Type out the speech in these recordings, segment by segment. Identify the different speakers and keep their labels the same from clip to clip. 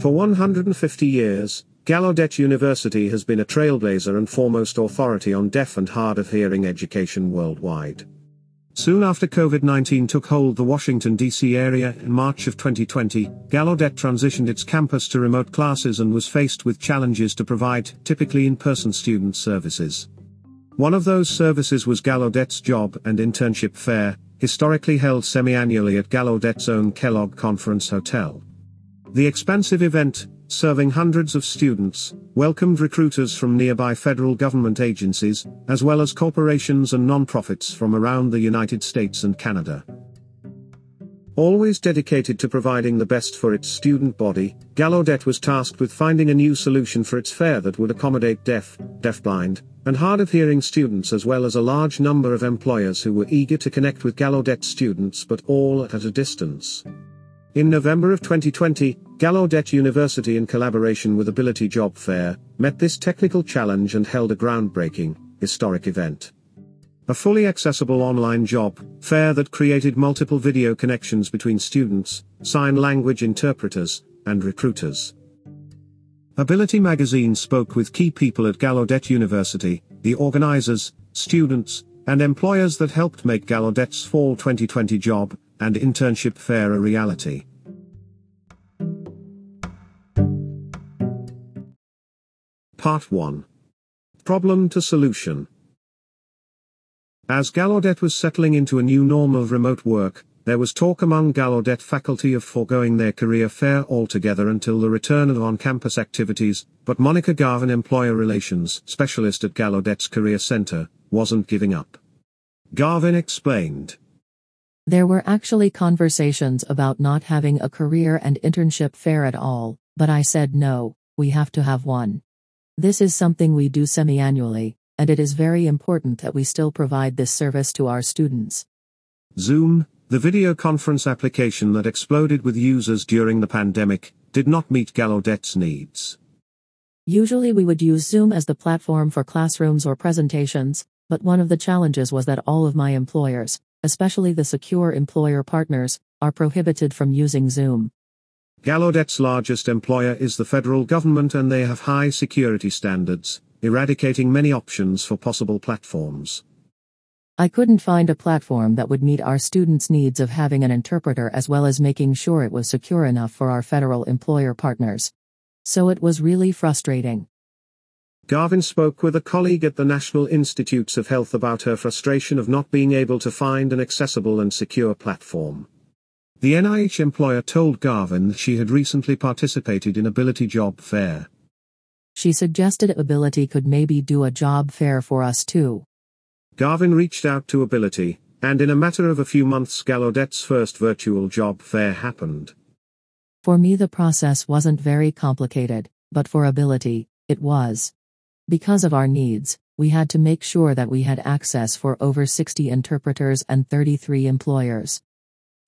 Speaker 1: For 150 years, Gallaudet University has been a trailblazer and foremost authority on deaf and hard of hearing education worldwide. Soon after COVID 19 took hold the Washington, D.C. area in March of 2020, Gallaudet transitioned its campus to remote classes and was faced with challenges to provide typically in person student services. One of those services was Gallaudet's Job and Internship Fair, historically held semi annually at Gallaudet's own Kellogg Conference Hotel. The expansive event, serving hundreds of students, welcomed recruiters from nearby federal government agencies, as well as corporations and nonprofits from around the United States and Canada. Always dedicated to providing the best for its student body, Gallaudet was tasked with finding a new solution for its fair that would accommodate deaf, deafblind, and hard of hearing students as well as a large number of employers who were eager to connect with Gallaudet students but all at a distance. In November of 2020, Gallaudet University in collaboration with Ability Job Fair, met this technical challenge and held a groundbreaking, historic event. A fully accessible online job fair that created multiple video connections between students, sign language interpreters, and recruiters. Ability magazine spoke with key people at Gallaudet University, the organizers, students, and employers that helped make Gallaudet's fall 2020 job and internship fair a reality. Part 1 Problem to Solution As Gallaudet was settling into a new norm of remote work, there was talk among Gallaudet faculty of foregoing their career fair altogether until the return of on-campus activities, but Monica Garvin employer relations specialist at Gallaudet's Career Center, wasn't giving up. Garvin explained.
Speaker 2: There were actually conversations about not having a career and internship fair at all, but I said no, we have to have one. This is something we do semi-annually, and it is very important that we still provide this service to our students.
Speaker 1: Zoom, the video conference application that exploded with users during the pandemic, did not meet Gallaudet's needs.
Speaker 2: Usually we would use Zoom as the platform for classrooms or presentations, but one of the challenges was that all of my employers, especially the secure employer partners, are prohibited from using Zoom.
Speaker 1: Gallaudet's largest employer is the federal government and they have high security standards, eradicating many options for possible platforms.
Speaker 2: I couldn't find a platform that would meet our students' needs of having an interpreter as well as making sure it was secure enough for our federal employer partners. So it was really frustrating.
Speaker 1: Garvin spoke with a colleague at the National Institutes of Health about her frustration of not being able to find an accessible and secure platform. The NIH employer told Garvin that she had recently participated in Ability Job Fair.
Speaker 2: She suggested Ability could maybe do a job fair for us too.
Speaker 1: Garvin reached out to Ability, and in a matter of a few months Gallaudet's first virtual job fair happened.
Speaker 2: For me the process wasn't very complicated, but for Ability, it was. Because of our needs, we had to make sure that we had access for over 60 interpreters and 33 employers.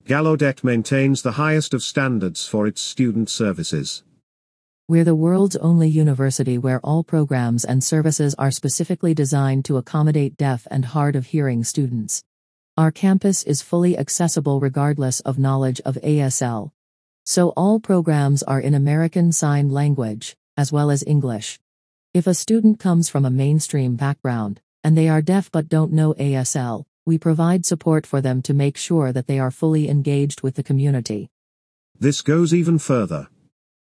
Speaker 1: Gallaudet maintains the highest of standards for its student services.
Speaker 2: We're the world's only university where all programs and services are specifically designed to accommodate deaf and hard of hearing students. Our campus is fully accessible regardless of knowledge of ASL. So all programs are in American Sign Language, as well as English. If a student comes from a mainstream background, and they are deaf but don't know ASL, we provide support for them to make sure that they are fully engaged with the community.
Speaker 1: This goes even further.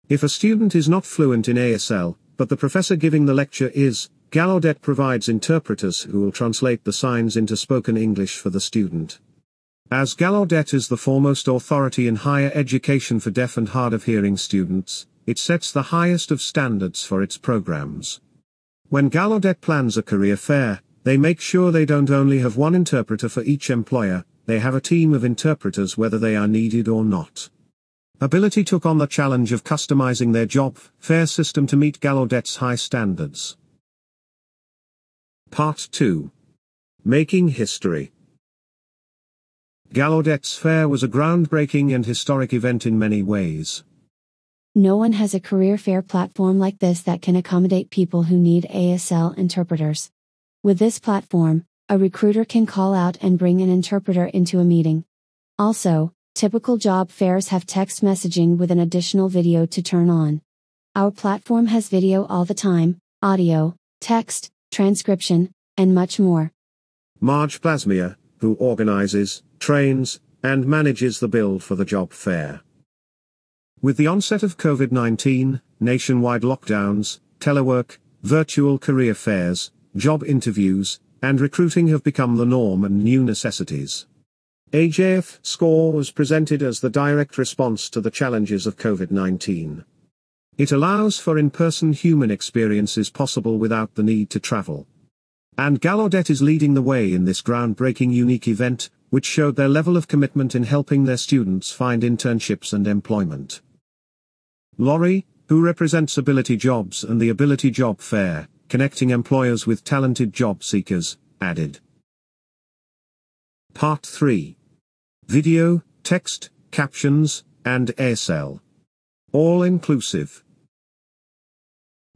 Speaker 1: If a student is not fluent in ASL, but the professor giving the lecture is, Gallaudet provides interpreters who will translate the signs into spoken English for the student. As Gallaudet is the foremost authority in higher education for deaf and hard of hearing students, it sets the highest of standards for its programs. When Gallaudet plans a career fair, they make sure they don't only have one interpreter for each employer, they have a team of interpreters whether they are needed or not. Ability took on the challenge of customizing their job fair system to meet Gallaudet's high standards. Part 2 Making History Gallaudet's fair was a groundbreaking and historic event in many ways.
Speaker 3: No one has a career fair platform like this that can accommodate people who need ASL interpreters. With this platform, a recruiter can call out and bring an interpreter into a meeting. Also, Typical job fairs have text messaging with an additional video to turn on. Our platform has video all the time, audio, text, transcription, and much more.
Speaker 1: Marge Plasmia, who organizes, trains, and manages the build for the job fair. With the onset of COVID 19, nationwide lockdowns, telework, virtual career fairs, job interviews, and recruiting have become the norm and new necessities. AJF Score was presented as the direct response to the challenges of COVID 19. It allows for in person human experiences possible without the need to travel. And Gallaudet is leading the way in this groundbreaking unique event, which showed their level of commitment in helping their students find internships and employment. Laurie, who represents Ability Jobs and the Ability Job Fair, connecting employers with talented job seekers, added. Part 3 Video, text, captions, and ASL. All inclusive.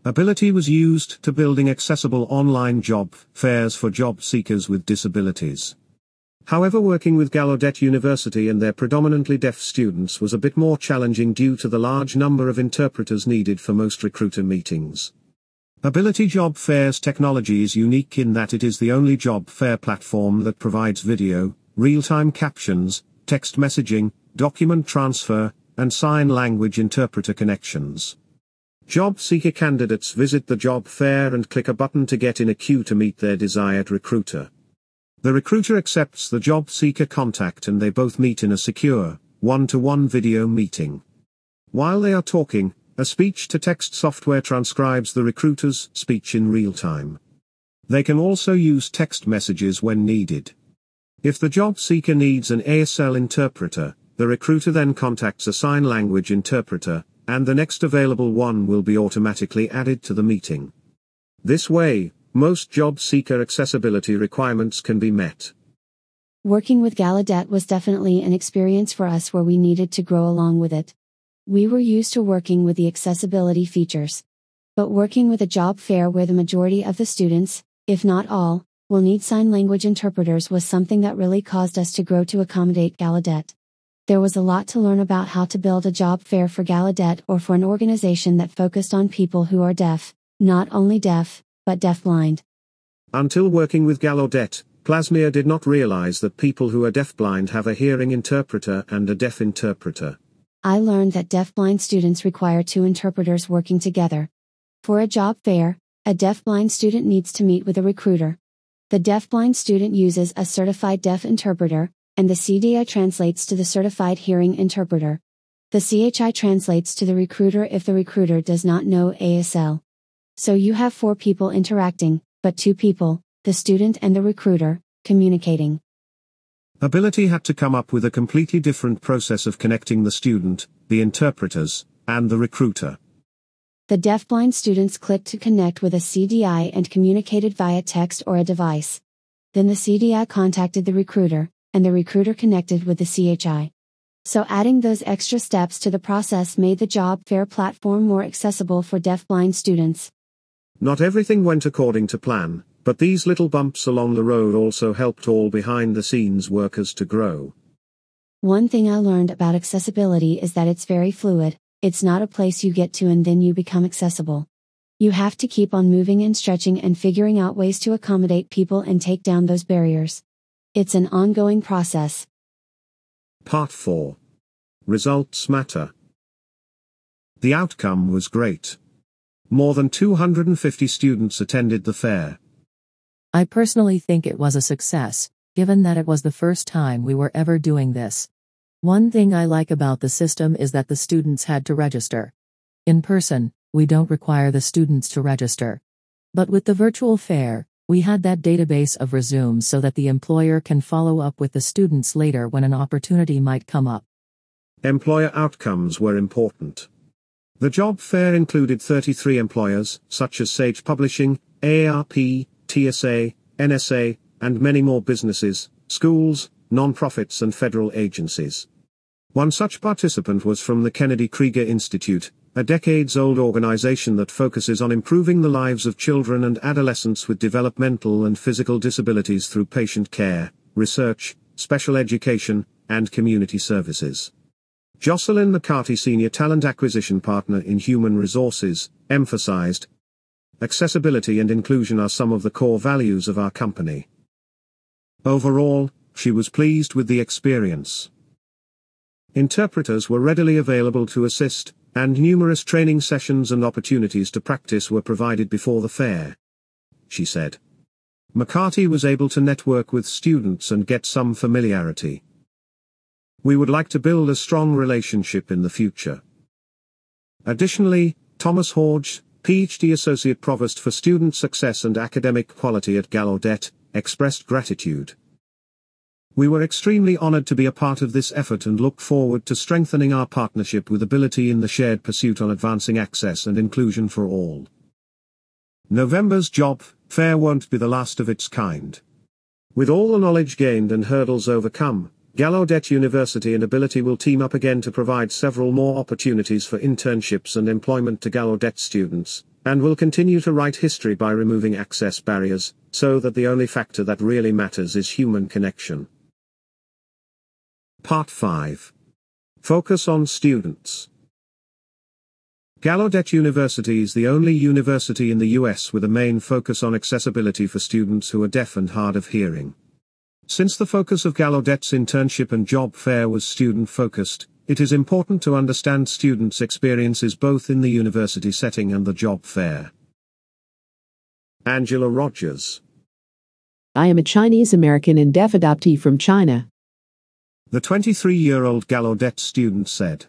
Speaker 1: Ability was used to building accessible online job fairs for job seekers with disabilities. However working with Gallaudet University and their predominantly deaf students was a bit more challenging due to the large number of interpreters needed for most recruiter meetings. Ability Job Fair's technology is unique in that it is the only job fair platform that provides video, real-time captions, text messaging, document transfer, and sign language interpreter connections. Job seeker candidates visit the job fair and click a button to get in a queue to meet their desired recruiter. The recruiter accepts the job seeker contact and they both meet in a secure, one-to-one video meeting. While they are talking, a speech-to-text software transcribes the recruiter's speech in real time. They can also use text messages when needed. If the job seeker needs an ASL interpreter, the recruiter then contacts a sign language interpreter, and the next available one will be automatically added to the meeting. This way, most job seeker accessibility requirements can be met.
Speaker 3: Working with Gallaudet was definitely an experience for us where we needed to grow along with it. We were used to working with the accessibility features. But working with a job fair where the majority of the students, if not all, will need sign language interpreters was something that really caused us to grow to accommodate Gallaudet. There was a lot to learn about how to build a job fair for Gallaudet or for an organization that focused on people who are deaf, not only deaf, but deafblind.
Speaker 1: Until working with Gallaudet, Plasmia did not realize that people who are deafblind have a hearing interpreter and a deaf interpreter.
Speaker 3: I learned that deafblind students require two interpreters working together. For a job fair, a deafblind student needs to meet with a recruiter. The deafblind student uses a certified deaf interpreter, and the CDI translates to the certified hearing interpreter. The CHI translates to the recruiter if the recruiter does not know ASL. So you have four people interacting, but two people, the student and the recruiter, communicating.
Speaker 1: Ability had to come up with a completely different process of connecting the student, the interpreters, and the recruiter.
Speaker 3: The deafblind students clicked to connect with a CDI and communicated via text or a device. Then the CDI contacted the recruiter, and the recruiter connected with the CHI. So adding those extra steps to the process made the job fair platform more accessible for deafblind students.
Speaker 1: Not everything went according to plan, but these little bumps along the road also helped all behind the scenes workers to grow.
Speaker 3: One thing I learned about accessibility is that it's very fluid, it's not a place you get to and then you become accessible. You have to keep on moving and stretching and figuring out ways to accommodate people and take down those barriers. It's an ongoing process.
Speaker 1: Part 4 Results Matter. The outcome was great. More than 250 students attended the fair.
Speaker 2: I personally think it was a success, given that it was the first time we were ever doing this. One thing I like about the system is that the students had to register. In person, we don't require the students to register. But with the virtual fair, we had that database of resumes so that the employer can follow up with the students later when an opportunity might come up.
Speaker 1: Employer outcomes were important. The job fair included 33 employers, such as Sage Publishing, ARP, TSA, NSA, and many more businesses, schools, non-profits and federal agencies. One such participant was from the Kennedy Krieger Institute, a decades old organization that focuses on improving the lives of children and adolescents with developmental and physical disabilities through patient care, research, special education, and community services. Jocelyn McCarty, Senior Talent Acquisition Partner in Human Resources, emphasized accessibility and inclusion are some of the core values of our company. Overall, she was pleased with the experience. Interpreters were readily available to assist, and numerous training sessions and opportunities to practice were provided before the fair. She said. McCarty was able to network with students and get some familiarity. We would like to build a strong relationship in the future. Additionally, Thomas Horejes, PhD Associate Provost for Student Success and Academic Quality at Gallaudet, expressed gratitude. We were extremely honored to be a part of this effort and look forward to strengthening our partnership with Ability in the shared pursuit on advancing access and inclusion for all. November's job fair won't be the last of its kind. With all the knowledge gained and hurdles overcome, Gallaudet University and Ability will team up again to provide several more opportunities for internships and employment to Gallaudet students, and will continue to write history by removing access barriers, so that the only factor that really matters is human connection. Part 5. Focus on students. Gallaudet University is the only university in the US with a main focus on accessibility for students who are deaf and hard of hearing. Since the focus of Gallaudet's internship and job fair was student focused, it is important to understand students' experiences both in the university setting and the job fair. Angela Rogers.
Speaker 4: I am a Chinese American and deaf adoptee from China.
Speaker 1: The 23 year old Gallaudet student said.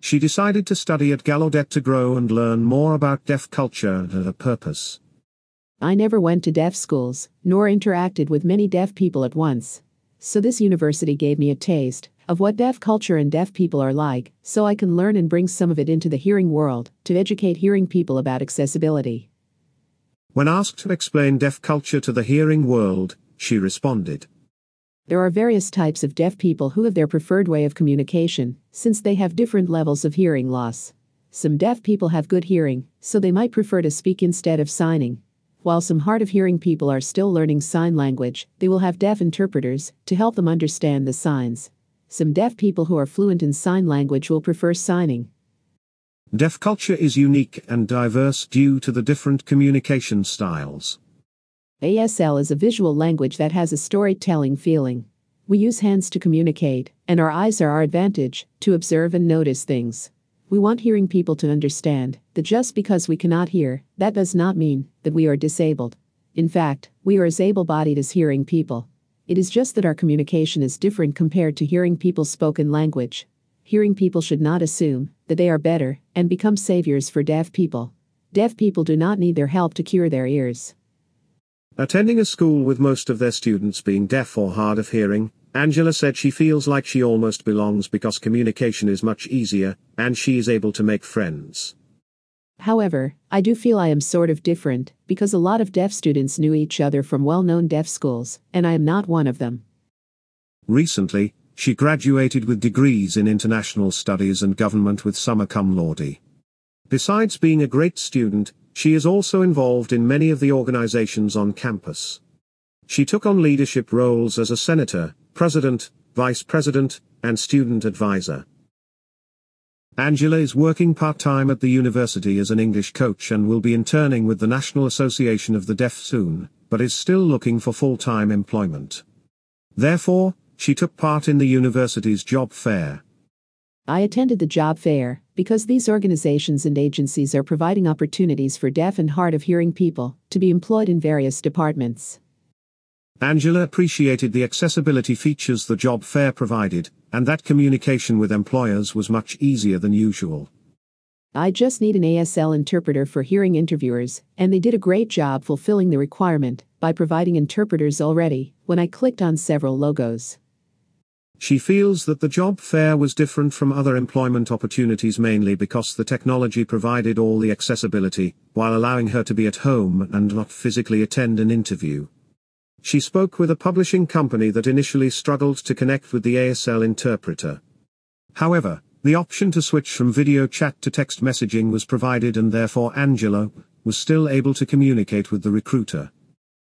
Speaker 1: She decided to study at Gallaudet to grow and learn more about deaf culture and her purpose.
Speaker 4: I never went to deaf schools, nor interacted with many deaf people at once. So this university gave me a taste of what deaf culture and deaf people are like, so I can learn and bring some of it into the hearing world to educate hearing people about accessibility.
Speaker 1: When asked to explain deaf culture to the hearing world, she responded.
Speaker 4: There are various types of deaf people who have their preferred way of communication, since they have different levels of hearing loss. Some deaf people have good hearing, so they might prefer to speak instead of signing. While some hard of hearing people are still learning sign language, they will have deaf interpreters to help them understand the signs. Some deaf people who are fluent in sign language will prefer signing.
Speaker 1: Deaf culture is unique and diverse due to the different communication styles.
Speaker 4: ASL is a visual language that has a storytelling feeling. We use hands to communicate, and our eyes are our advantage to observe and notice things. We want hearing people to understand that just because we cannot hear, that does not mean that we are disabled. In fact, we are as able bodied as hearing people. It is just that our communication is different compared to hearing people's spoken language. Hearing people should not assume that they are better and become saviors for deaf people. Deaf people do not need their help to cure their ears.
Speaker 1: Attending a school with most of their students being deaf or hard of hearing, Angela said she feels like she almost belongs because communication is much easier, and she is able to make friends.
Speaker 4: However, I do feel I am sort of different, because a lot of deaf students knew each other from well known deaf schools, and I am not one of them.
Speaker 1: Recently, she graduated with degrees in international studies and government with summa cum laude. Besides being a great student, she is also involved in many of the organizations on campus. She took on leadership roles as a senator, president, vice president, and student advisor. Angela is working part-time at the university as an English coach and will be interning with the National Association of the Deaf soon, but is still looking for full-time employment. Therefore, she took part in the university's job fair.
Speaker 4: I attended the job fair because these organizations and agencies are providing opportunities for deaf and hard of hearing people to be employed in various departments.
Speaker 1: Angela appreciated the accessibility features the job fair provided, and that communication with employers was much easier than usual.
Speaker 4: I just need an ASL interpreter for hearing interviewers, and they did a great job fulfilling the requirement by providing interpreters already when I clicked on several logos.
Speaker 1: She feels that the job fair was different from other employment opportunities mainly because the technology provided all the accessibility, while allowing her to be at home and not physically attend an interview. She spoke with a publishing company that initially struggled to connect with the ASL interpreter. However, the option to switch from video chat to text messaging was provided and therefore Angela was still able to communicate with the recruiter.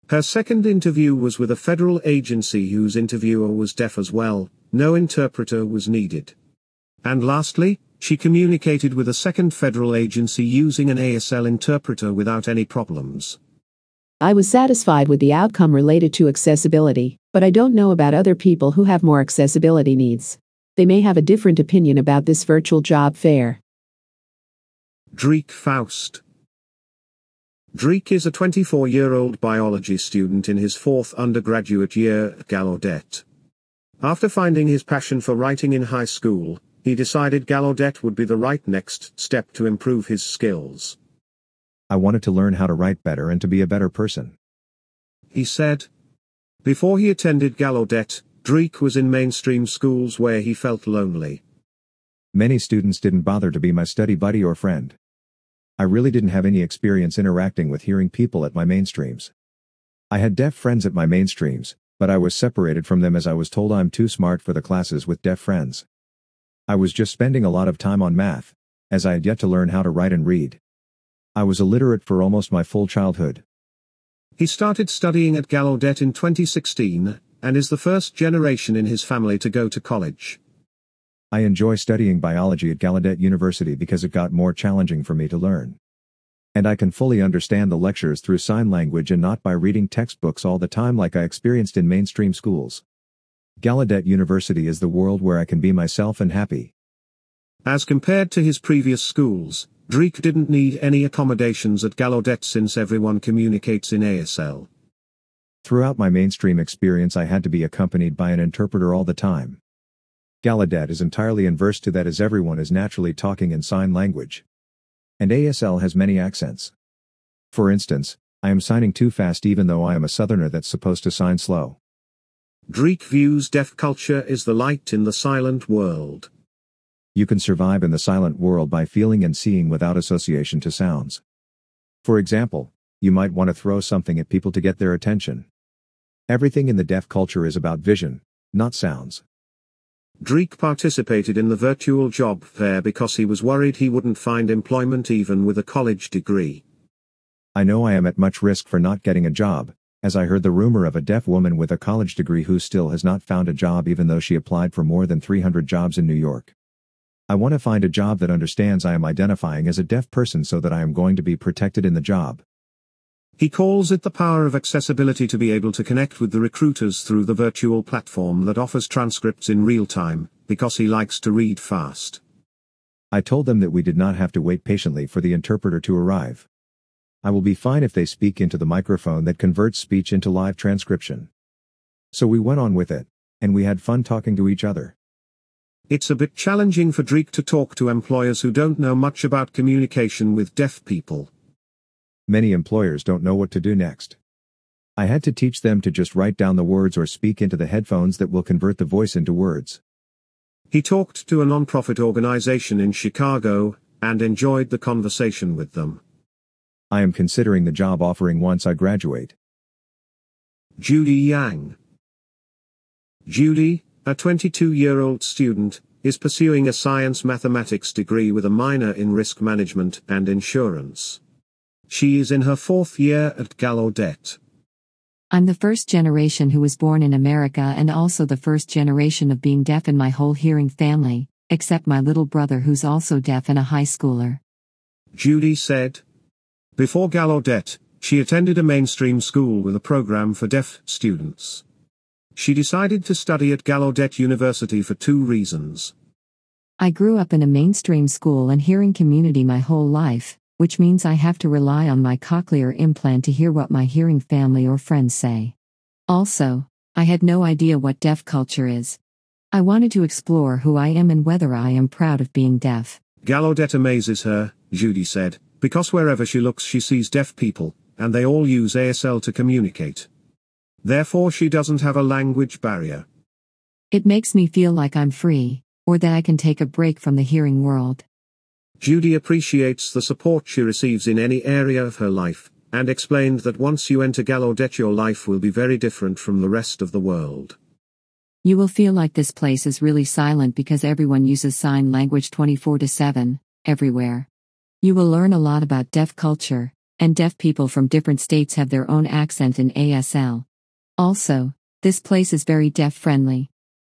Speaker 1: Her second interview was with a federal agency whose interviewer was deaf as well, no interpreter was needed. And lastly, she communicated with a second federal agency using an ASL interpreter without any problems.
Speaker 4: I was satisfied with the outcome related to accessibility, but I don't know about other people who have more accessibility needs. They may have a different opinion about this virtual job fair.
Speaker 1: Dreek Faust. Dreek is a 24 year old biology student in his fourth undergraduate year at Gallaudet. After finding his passion for writing in high school, he decided Gallaudet would be the right next step to improve his skills.
Speaker 5: I wanted to learn how to write better and to be a better person.
Speaker 1: He said. Before he attended Gallaudet, Dreek was in mainstream schools where he felt lonely.
Speaker 5: Many students didn't bother to be my study buddy or friend. I really didn't have any experience interacting with hearing people at my mainstreams. I had deaf friends at my mainstreams, but I was separated from them as I was told I'm too smart for the classes with deaf friends. I was just spending a lot of time on math, as I had yet to learn how to write and read. I was illiterate for almost my full childhood.
Speaker 1: He started studying at Gallaudet in 2016, and is the first generation in his family to go to college.
Speaker 5: I enjoy studying biology at Gallaudet University because it got more challenging for me to learn. And I can fully understand the lectures through sign language and not by reading textbooks all the time like I experienced in mainstream schools. Gallaudet University is the world where I can be myself and happy.
Speaker 1: As compared to his previous schools, Dreek didn't need any accommodations at Gallaudet since everyone communicates in ASL.
Speaker 5: Throughout my mainstream experience I had to be accompanied by an interpreter all the time. Gallaudet is entirely inverse to that as everyone is naturally talking in sign language. And ASL has many accents. For instance, I am signing too fast even though I am a southerner that's supposed to sign slow.
Speaker 1: Dreek views deaf culture is the light in the silent world.
Speaker 5: You can survive in the silent world by feeling and seeing without association to sounds. For example, you might want to throw something at people to get their attention. Everything in the deaf culture is about vision, not sounds.
Speaker 1: Dreek participated in the virtual job fair because he was worried he wouldn't find employment even with a college degree.
Speaker 5: I know I am at much risk for not getting a job, as I heard the rumor of a deaf woman with a college degree who still has not found a job even though she applied for more than 300 jobs in New York. I want to find a job that understands I am identifying as a deaf person so that I am going to be protected in the job.
Speaker 1: He calls it the power of accessibility to be able to connect with the recruiters through the virtual platform that offers transcripts in real time, because he likes to read fast.
Speaker 5: I told them that we did not have to wait patiently for the interpreter to arrive. I will be fine if they speak into the microphone that converts speech into live transcription. So we went on with it, and we had fun talking to each other.
Speaker 1: It's a bit challenging for Dreek to talk to employers who don't know much about communication with deaf people.
Speaker 5: Many employers don't know what to do next. I had to teach them to just write down the words or speak into the headphones that will convert the voice into words.
Speaker 1: He talked to a nonprofit organization in Chicago, and enjoyed the conversation with them.
Speaker 5: I am considering the job offering once I graduate.
Speaker 1: Judy Yang. Judy, a 22 year old student, is pursuing a science mathematics degree with a minor in risk management and insurance. She is in her fourth year at Gallaudet.
Speaker 6: I'm the first generation who was born in America and also the first generation of being deaf in my whole hearing family, except my little brother who's also deaf and a high schooler.
Speaker 1: Judy said. Before Gallaudet, she attended a mainstream school with a program for deaf students. She decided to study at Gallaudet University for two reasons.
Speaker 6: I grew up in a mainstream school and hearing community my whole life, which means I have to rely on my cochlear implant to hear what my hearing family or friends say. Also, I had no idea what deaf culture is. I wanted to explore who I am and whether I am proud of being deaf.
Speaker 1: Gallaudet amazes her, Judy said, because wherever she looks she sees deaf people, and they all use ASL to communicate. Therefore she doesn't have a language barrier.
Speaker 6: It makes me feel like I'm free, or that I can take a break from the hearing world.
Speaker 1: Judy appreciates the support she receives in any area of her life, and explained that once you enter Gallaudet your life will be very different from the rest of the world.
Speaker 6: You will feel like this place is really silent because everyone uses sign language 24 7, everywhere. You will learn a lot about deaf culture, and deaf people from different states have their own accent in ASL. Also, this place is very deaf friendly.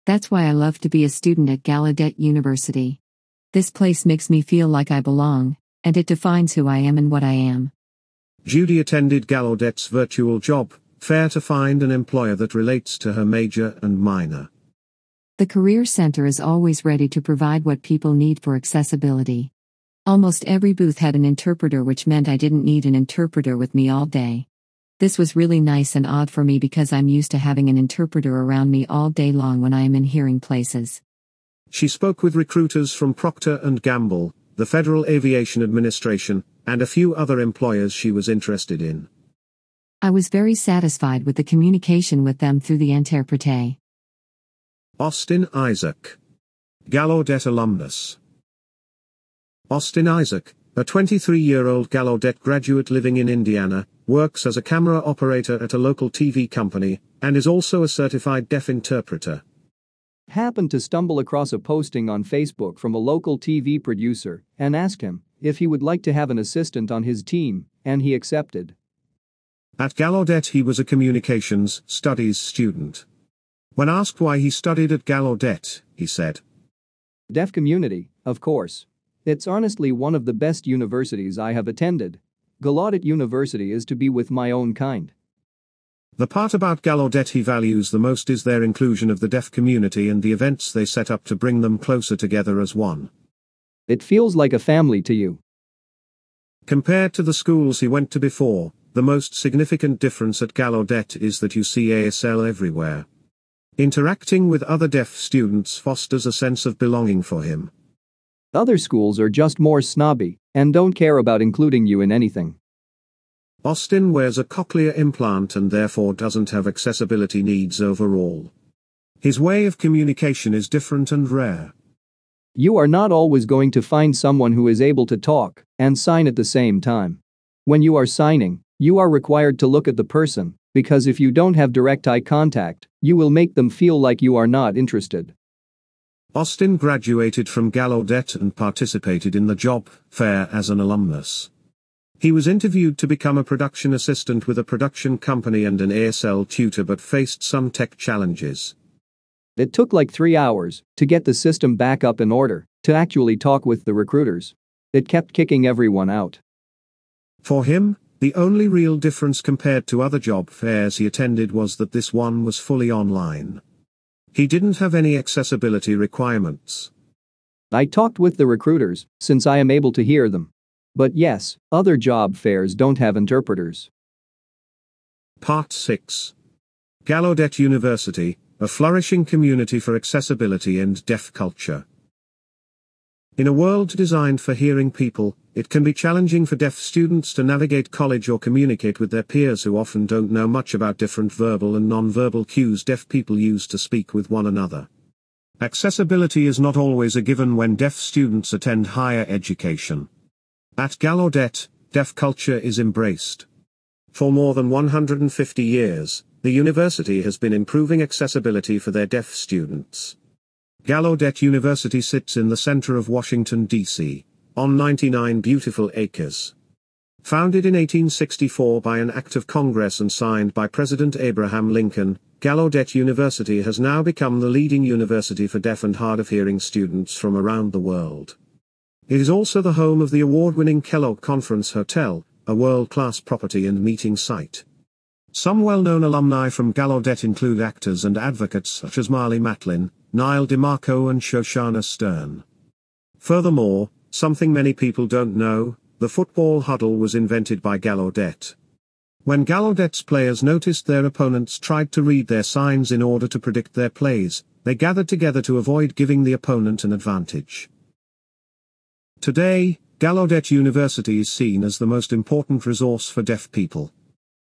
Speaker 6: That's why I love to be a student at Gallaudet University. This place makes me feel like I belong, and it defines who I am and what I am.
Speaker 1: Judy attended Gallaudet's virtual job fair to find an employer that relates to her major and minor.
Speaker 6: The Career Center is always ready to provide what people need for accessibility. Almost every booth had an interpreter, which meant I didn't need an interpreter with me all day. This was really nice and odd for me because I'm used to having an interpreter around me all day long when I am in hearing places.
Speaker 1: She spoke with recruiters from Procter & Gamble, the Federal Aviation Administration, and a few other employers she was interested in.
Speaker 6: I was very satisfied with the communication with them through the interprete.
Speaker 1: Austin Isaac. Gallaudet alumnus. Austin Isaac, a 23 year old Gallaudet graduate living in Indiana, works as a camera operator at a local TV company, and is also a certified deaf interpreter.
Speaker 7: Happened to stumble across a posting on Facebook from a local TV producer and asked him if he would like to have an assistant on his team, and he accepted.
Speaker 1: At Gallaudet, he was a communications studies student. When asked why he studied at Gallaudet, he said,
Speaker 7: Deaf community, of course. It's honestly one of the best universities I have attended. Gallaudet University is to be with my own kind.
Speaker 1: The part about Gallaudet he values the most is their inclusion of the deaf community and the events they set up to bring them closer together as one.
Speaker 7: It feels like a family to you.
Speaker 1: Compared to the schools he went to before, the most significant difference at Gallaudet is that you see ASL everywhere. Interacting with other deaf students fosters a sense of belonging for him.
Speaker 7: Other schools are just more snobby and don't care about including you in anything.
Speaker 1: Austin wears a cochlear implant and therefore doesn't have accessibility needs overall. His way of communication is different and rare.
Speaker 7: You are not always going to find someone who is able to talk and sign at the same time. When you are signing, you are required to look at the person, because if you don't have direct eye contact, you will make them feel like you are not interested.
Speaker 1: Austin graduated from Gallaudet and participated in the job fair as an alumnus. He was interviewed to become a production assistant with a production company and an ASL tutor but faced some tech challenges.
Speaker 7: It took like three hours to get the system back up in order, to actually talk with the recruiters. It kept kicking everyone out.
Speaker 1: For him, the only real difference compared to other job fairs he attended was that this one was fully online. He didn't have any accessibility requirements.
Speaker 7: I talked with the recruiters, since I am able to hear them. But yes, other job fairs don't have interpreters.
Speaker 1: Part 6 Gallaudet University, a flourishing community for accessibility and deaf culture. In a world designed for hearing people, it can be challenging for deaf students to navigate college or communicate with their peers who often don't know much about different verbal and non-verbal cues deaf people use to speak with one another. Accessibility is not always a given when deaf students attend higher education. At Gallaudet, deaf culture is embraced. For more than 150 years, the university has been improving accessibility for their deaf students. Gallaudet University sits in the center of Washington, D.C., on 99 beautiful acres. Founded in 1864 by an act of Congress and signed by President Abraham Lincoln, Gallaudet University has now become the leading university for deaf and hard of hearing students from around the world. It is also the home of the award-winning Kellogg Conference Hotel, a world-class property and meeting site. Some well-known alumni from Gallaudet include actors and advocates such as Marlee Matlin, Nyle DiMarco and Shoshannah Stern. Furthermore, something many people don't know, the football huddle was invented by Gallaudet. When Gallaudet's players noticed their opponents tried to read their signs in order to predict their plays, they gathered together to avoid giving the opponent an advantage. Today, Gallaudet University is seen as the most important resource for deaf people.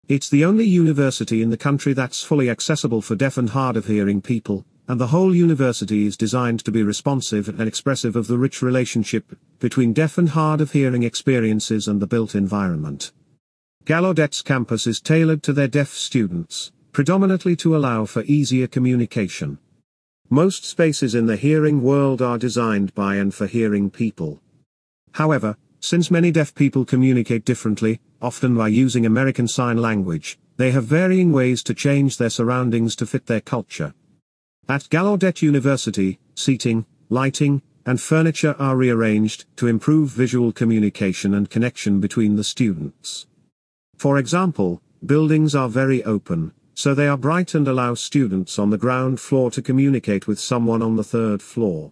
Speaker 1: It's the only university in the country that's fully accessible for deaf and hard of hearing people, and the whole university is designed to be responsive and expressive of the rich relationship between deaf and hard of hearing experiences and the built environment. Gallaudet's campus is tailored to their deaf students, predominantly to allow for easier communication. Most spaces in the hearing world are designed by and for hearing people. However, since many deaf people communicate differently, often by using American Sign Language, they have varying ways to change their surroundings to fit their culture. At Gallaudet University, seating, lighting, and furniture are rearranged to improve visual communication and connection between the students. For example, buildings are very open, so they are bright and allow students on the ground floor to communicate with someone on the third floor.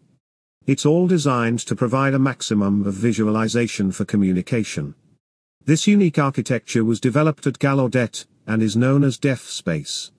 Speaker 1: It's all designed to provide a maximum of visualization for communication. This unique architecture was developed at Gallaudet, and is known as Deaf Space.